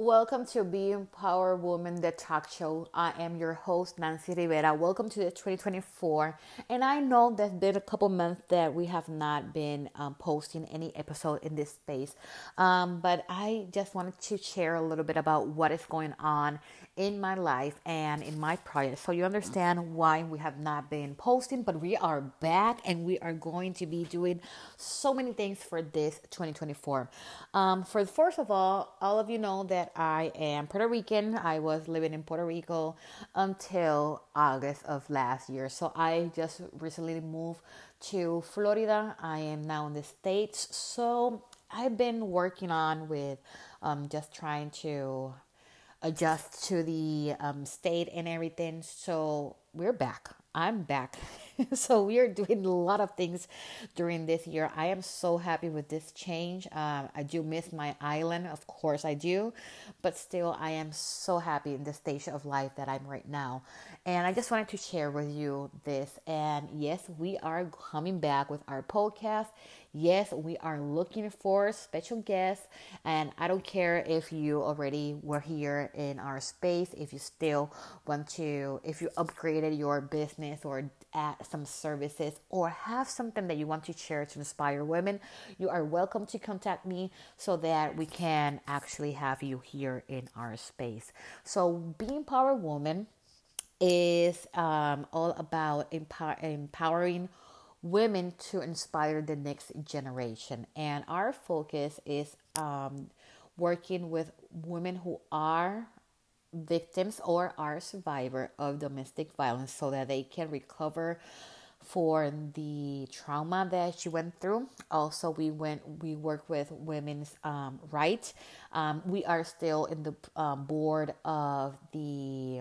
Welcome to BEmpower Woman, the talk show. I am your host, Nancy Rivera. Welcome to the 2024. And I know there's been a couple months that we have not been um, posting any episode in this space. Um, but I just wanted to share a little bit about what is going on in my life and in my project so you understand why we have not been posting but we are back and we are going to be doing so many things for this 2024 um, for first of all all of you know that i am puerto rican i was living in puerto rico until august of last year so i just recently moved to florida i am now in the states so i've been working on with um, just trying to adjust to the um, state and everything. So we're back. I'm back. so we are doing a lot of things during this year. I am so happy with this change. Um, I do miss my island, of course I do, but still I am so happy in the stage of life that I'm right now. And I just wanted to share with you this. And yes, we are coming back with our podcast. Yes, we are looking for special guests, and I don't care if you already were here in our space, if you still want to, if you upgraded your business or add some services or have something that you want to share to inspire women, you are welcome to contact me so that we can actually have you here in our space. So, BEmpower Woman is um, all about empower- empowering women to inspire the next generation. And our focus is um, working with women who are victims or are survivor of domestic violence so that they can recover for the trauma that she went through. Also, we went we work with women's um, rights. Um, we are still in the um, board of the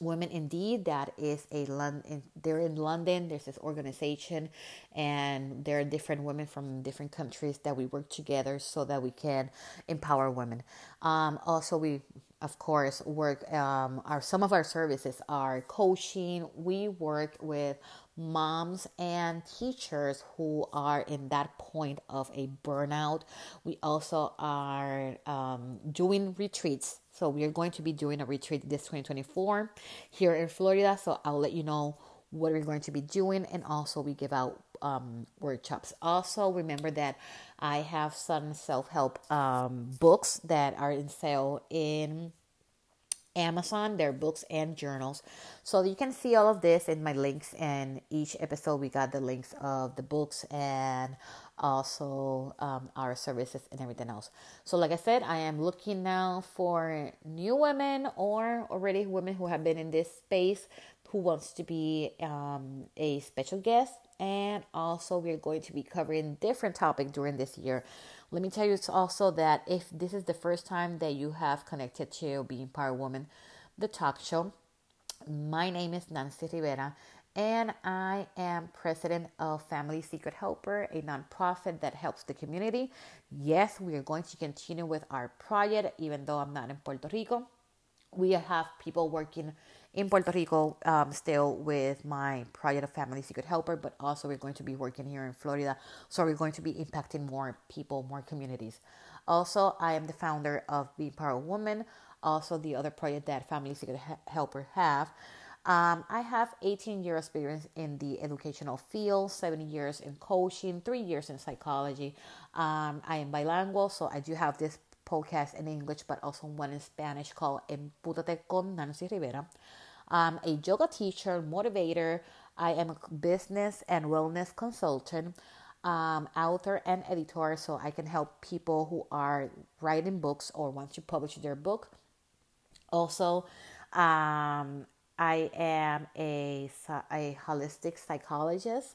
Women Indeed, that is a London. They're in London. There's this organization, and there are different women from different countries that we work together so that we can empower women. Um, also, we of course work. Um, our some of our services are coaching. We work with moms and teachers who are in that point of a burnout. We also are um, doing retreats so we are going to be doing a retreat this 2024 here in Florida. So I'll let you know what we're going to be doing, and also we give out um, workshops. Also, remember that I have some self help um, books that are in sale in Amazon, their books and journals. So you can see all of this in my links and each episode we got the links of the books and also um, our services and everything else. So like I said, I am looking now for new women or already women who have been in this space who wants to be um, a special guest and also we're going to be covering different topics during this year let me tell you also that if this is the first time that you have connected to BEmpower Woman, the talk show, my name is Nancy Rivera, and I am president of Family Secret Helper, a nonprofit that helps the community. Yes, we are going to continue with our project, even though I'm not in Puerto Rico. We have people working in Puerto Rico um, still with my project of Family Secret Helper, but also we're going to be working here in Florida. So we're going to be impacting more people, more communities. Also, I am the founder of BEmpower Woman, also the other project that Family Secret Helper have. Um, I have 18 year experience in the educational field, seven years in coaching, three years in psychology. Um, I am bilingual, so I do have this podcast in English, but also one in Spanish called Empodérate con Nancy Rivera. I'm a yoga teacher, motivator. I am a business and wellness consultant, um, author, and editor. So I can help people who are writing books or want to publish their book. Also, um, I am a, a holistic psychologist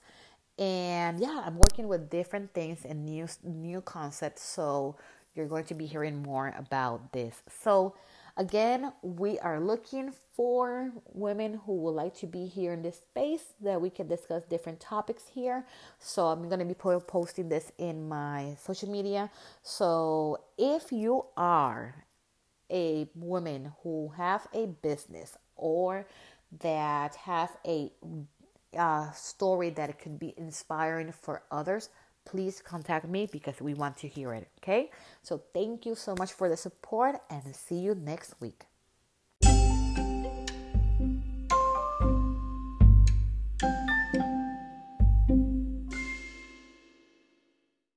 and yeah i'm working with different things and new new concepts so you're going to be hearing more about this so Again, we are looking for women who would like to be here in this space that we can discuss different topics here. So I'm going to be posting this in my social media. So if you are a woman who have a business or that have a uh, story that could be inspiring for others, please contact me because we want to hear it. Okay. So thank you so much for the support and see you next week.